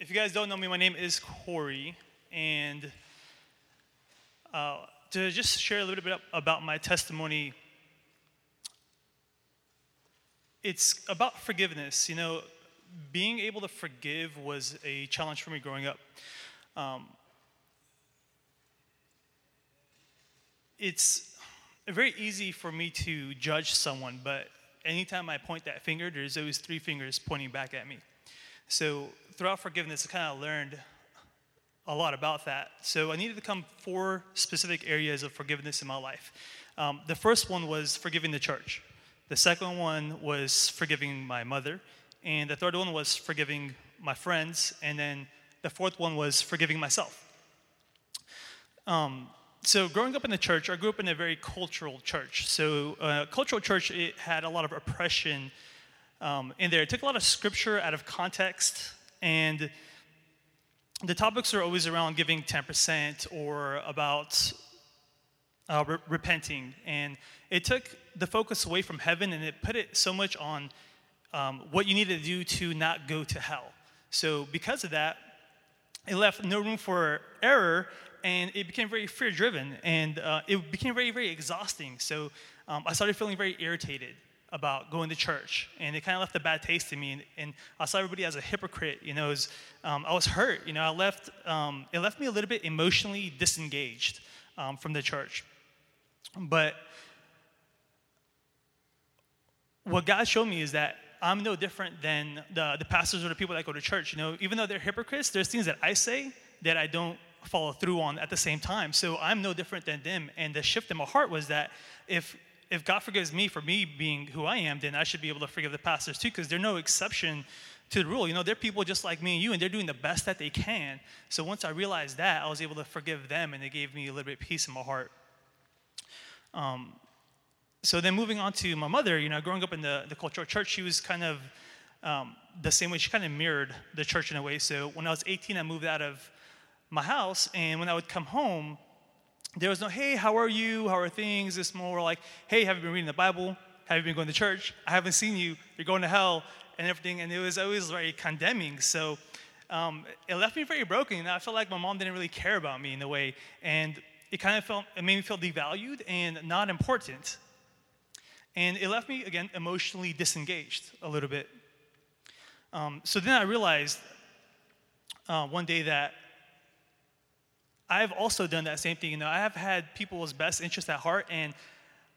if you guys don't know me, my name is Kory, and uh, to just share a little bit about my testimony, it's about forgiveness. You know, being able to forgive was a challenge for me growing up. Um, it's very easy for me to judge someone, but anytime I point that finger, there's always three fingers pointing back at me. So throughout forgiveness, I kind of learned a lot about that. So I needed to come four specific areas of forgiveness in my life. Um, the first one was forgiving the church. The second one was forgiving my mother. And the third one was forgiving my friends. And then the fourth one was forgiving myself. Um, so growing up in the church, I grew up in a very cultural church. So uh, cultural church, it had a lot of oppression um, in there. It took a lot of scripture out of context, and the topics are always around giving 10% or about uh, re- repenting. And it took the focus away from heaven and it put it so much on um, what you needed to do to not go to hell. So, because of that, it left no room for error and it became very fear driven and uh, it became very, very exhausting. So, um, I started feeling very irritated about going to church, and it kind of left a bad taste in me. And, and I saw everybody as a hypocrite. You know, was, um, I was hurt. You know, I left. Um, it left me a little bit emotionally disengaged um, from the church. But what God showed me is that I'm no different than the, the pastors or the people that go to church. You know, even though they're hypocrites, there's things that I say that I don't follow through on at the same time. So I'm no different than them. And the shift in my heart was that if if God forgives me for me being who I am, then I should be able to forgive the pastors too, because they're no exception to the rule. You know, they're people just like me and you, and they're doing the best that they can. So once I realized that, I was able to forgive them, and it gave me a little bit of peace in my heart. Um, so then moving on to my mother, you know, growing up in the, the cultural church, she was kind of um, the same way. She kind of mirrored the church in a way. So when I was 18, I moved out of my house, and when I would come home, there was no, hey, how are you? How are things? It's more like, hey, have you been reading the Bible? Have you been going to church? I haven't seen you. You're going to hell and everything. And it was always very condemning. So um, it left me very broken. I felt like my mom didn't really care about me in a way. And it kind of felt, it made me feel devalued and not important. And it left me, again, emotionally disengaged a little bit. Um, so then I realized uh, one day that I've also done that same thing. You know, I have had people's best interest at heart, and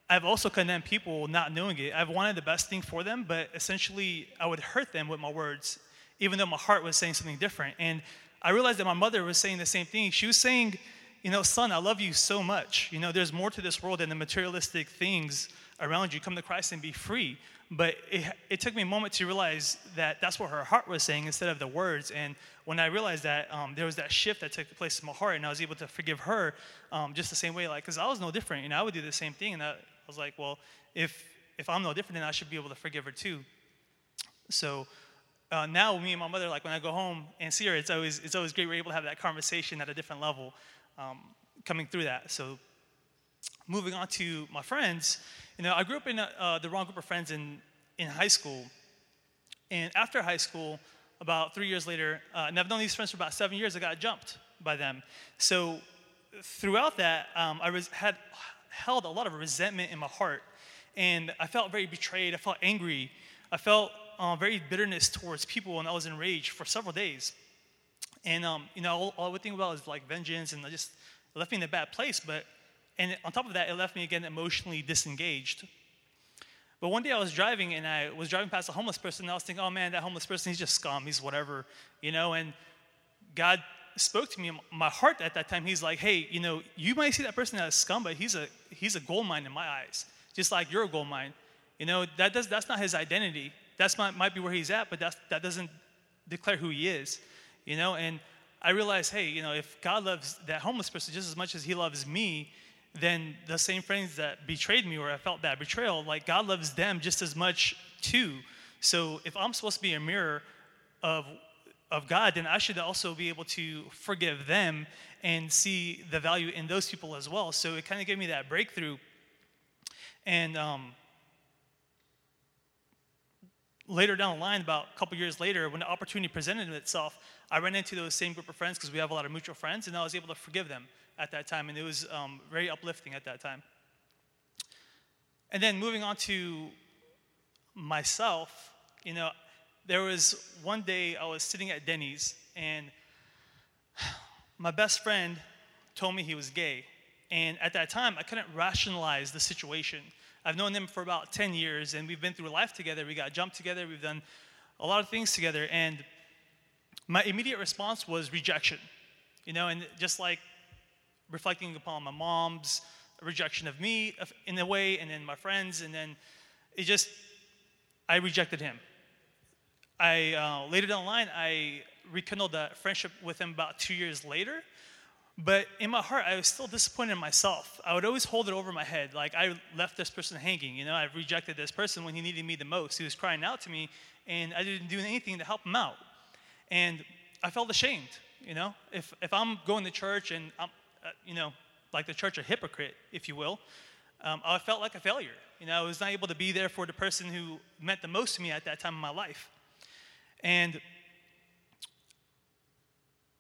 I've also condemned people not knowing it. I've wanted the best thing for them, but essentially I would hurt them with my words, even though my heart was saying something different. And I realized that my mother was saying the same thing. She was saying, you know, son, I love you so much. You know, there's more to this world than the materialistic things around you. Come to Christ and be free. But it, it took me a moment to realize that that's what her heart was saying instead of the words. And when I realized that, um, there was that shift that took place in my heart, and I was able to forgive her um, just the same way, like, because I was no different. You know, I would do the same thing, and I, I was like, well, if if I'm no different, then I should be able to forgive her too. So uh, now, me and my mother, like when I go home and see her, it's always it's always great. We're able to have that conversation at a different level, um, coming through that. So moving on to my friends, you know, I grew up in uh, the wrong group of friends in in high school, and after high school about three years later, uh, and I've known these friends for about seven years, I got jumped by them. So throughout that, um, I was, had held a lot of resentment in my heart, and I felt very betrayed. I felt angry. I felt uh, very bitterness towards people, and I was enraged for several days. And um, you know, all, all I would think about is like vengeance, and I just left me in a bad place. But and on top of that, it left me again emotionally disengaged. But one day I was driving and I was driving past a homeless person and I was thinking, oh man, that homeless person, he's just scum, he's whatever, you know, and God spoke to me in my heart at that time. He's like, hey, you know, you might see that person as scum, but he's a he's a gold mine in my eyes, just like you're a gold mine. You know, that does that's not his identity. That's might, might be where he's at, but that's, that doesn't declare who he is. You know, and I realized, hey, you know, if God loves that homeless person just as much as he loves me, then the same friends that betrayed me or I felt that betrayal, like God loves them just as much too. So if I'm supposed to be a mirror of of God, then I should also be able to forgive them and see the value in those people as well. So it kind of gave me that breakthrough. And um, later down the line, about a couple years later, when the opportunity presented itself, I ran into those same group of friends because we have a lot of mutual friends, and I was able to forgive them at that time, and it was um, very uplifting at that time. And then moving on to myself, you know, there was one day I was sitting at Denny's, and my best friend told me he was gay. And at that time, I couldn't rationalize the situation. I've known him for about 10 years, and we've been through life together. We got jumped together, we've done a lot of things together. And my immediate response was rejection, you know, and just like reflecting upon my mom's rejection of me in a way, and then my friends, and then it just, I rejected him. I uh, later down the line, I rekindled that friendship with him about two years later. But in my heart, I was still disappointed in myself. I would always hold it over my head. Like, I left this person hanging. You know, I rejected this person when he needed me the most. He was crying out to me, and I didn't do anything to help him out. And I felt ashamed. You know, if, if I'm going to church and I'm, uh, you know, like the church a hypocrite, if you will, um, I felt like a failure. You know, I was not able to be there for the person who meant the most to me at that time in my life. And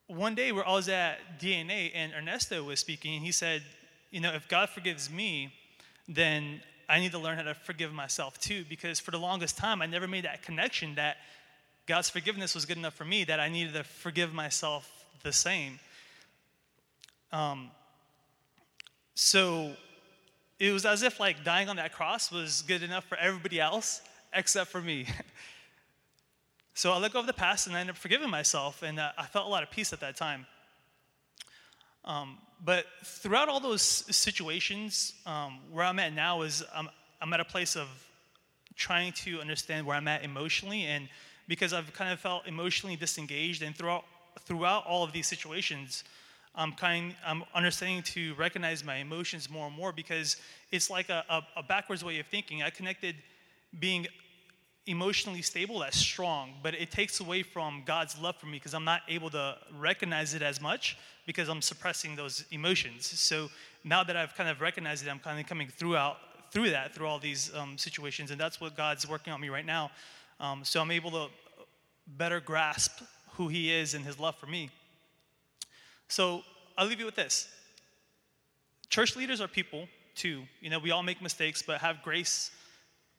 one day where I was at DNA and Ernesto was speaking, and he said, You know, if God forgives me, then I need to learn how to forgive myself too, because for the longest time, I never made that connection that God's forgiveness was good enough for me, that I needed to forgive myself the same. Um, so it was as if like dying on that cross was good enough for everybody else except for me. so I let go of the past and I ended up forgiving myself, and uh, I felt a lot of peace at that time. Um, but throughout all those situations, um, where I'm at now is I'm, I'm at a place of trying to understand where I'm at emotionally, and because I've kind of felt emotionally disengaged, and throughout throughout all of these situations, I'm kind I'm understanding to recognize my emotions more and more because it's like a, a, a backwards way of thinking. I connected being emotionally stable as strong, but it takes away from God's love for me because I'm not able to recognize it as much because I'm suppressing those emotions. So now that I've kind of recognized it, I'm kind of coming throughout through that through all these um, situations, and that's what God's working on me right now. Um, so I'm able to better grasp who He is and His love for me. So I'll leave you with this. Church leaders are people too. You know, we all make mistakes, but have grace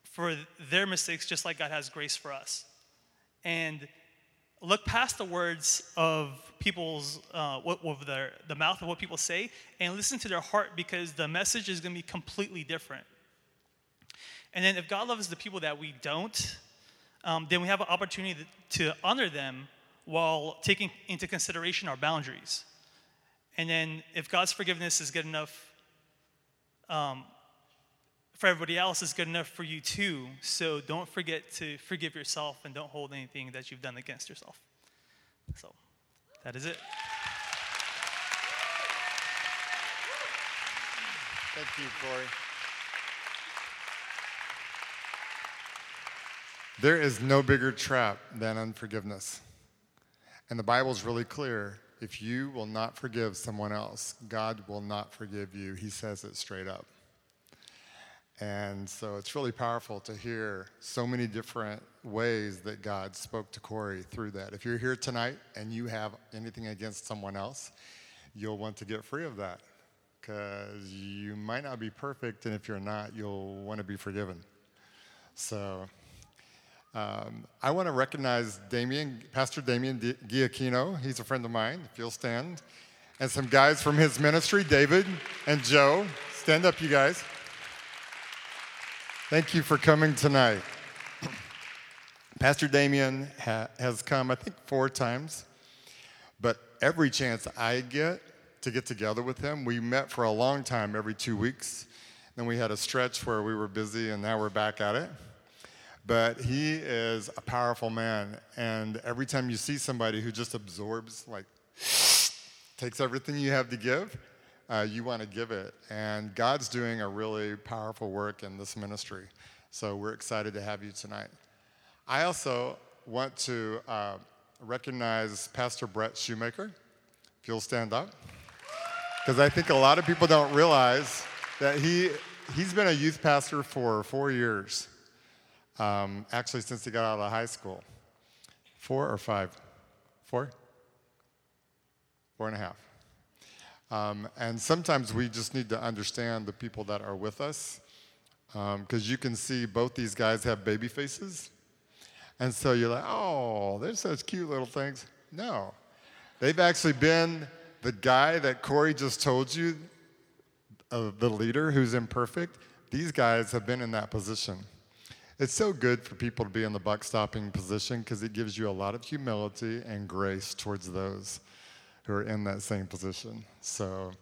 for their mistakes just like God has grace for us. And look past the words of people's, uh, what, of their, the mouth of what people say, and listen to their heart because the message is going to be completely different. And then if God loves the people that we don't, um, then we have an opportunity to honor them while taking into consideration our boundaries. And then if God's forgiveness is good enough um, for everybody else, is good enough for you too. So don't forget to forgive yourself and don't hold anything that you've done against yourself. So that is it. Thank you, Kory. There is no bigger trap than unforgiveness. And the Bible's really clear. If you will not forgive someone else, God will not forgive you. He says it straight up. And so it's really powerful to hear so many different ways that God spoke to Kory through that. If you're here tonight and you have anything against someone else, you'll want to get free of that because you might not be perfect, and if you're not, you'll want to be forgiven. So um, I want to recognize Damien, Pastor Damien Giacchino. He's a friend of mine, if you'll stand. And some guys from his ministry, David and Joe. Stand up, you guys. Thank you for coming tonight. Pastor Damien ha- has come, I think, four times. But every chance I get to get together with him, we met for a long time every two weeks. Then we had a stretch where we were busy, and now we're back at it. But he is a powerful man. And every time you see somebody who just absorbs, like, takes everything you have to give, uh, you want to give it. And God's doing a really powerful work in this ministry. So we're excited to have you tonight. I also want to uh, recognize Pastor Brett Shoemaker. If you'll stand up. Because I think a lot of people don't realize that he, he's been a youth pastor for four years. Um, actually, since he got out of high school. Four or five? Four? Four and a half. Um, and sometimes we just need to understand the people that are with us because um, you can see both these guys have baby faces. And so you're like, oh, they're such cute little things. No. They've actually been the guy that Kory just told you, uh, the leader who's imperfect. These guys have been in that position. It's so good for people to be in the buck stopping position because it gives you a lot of humility and grace towards those who are in that same position. So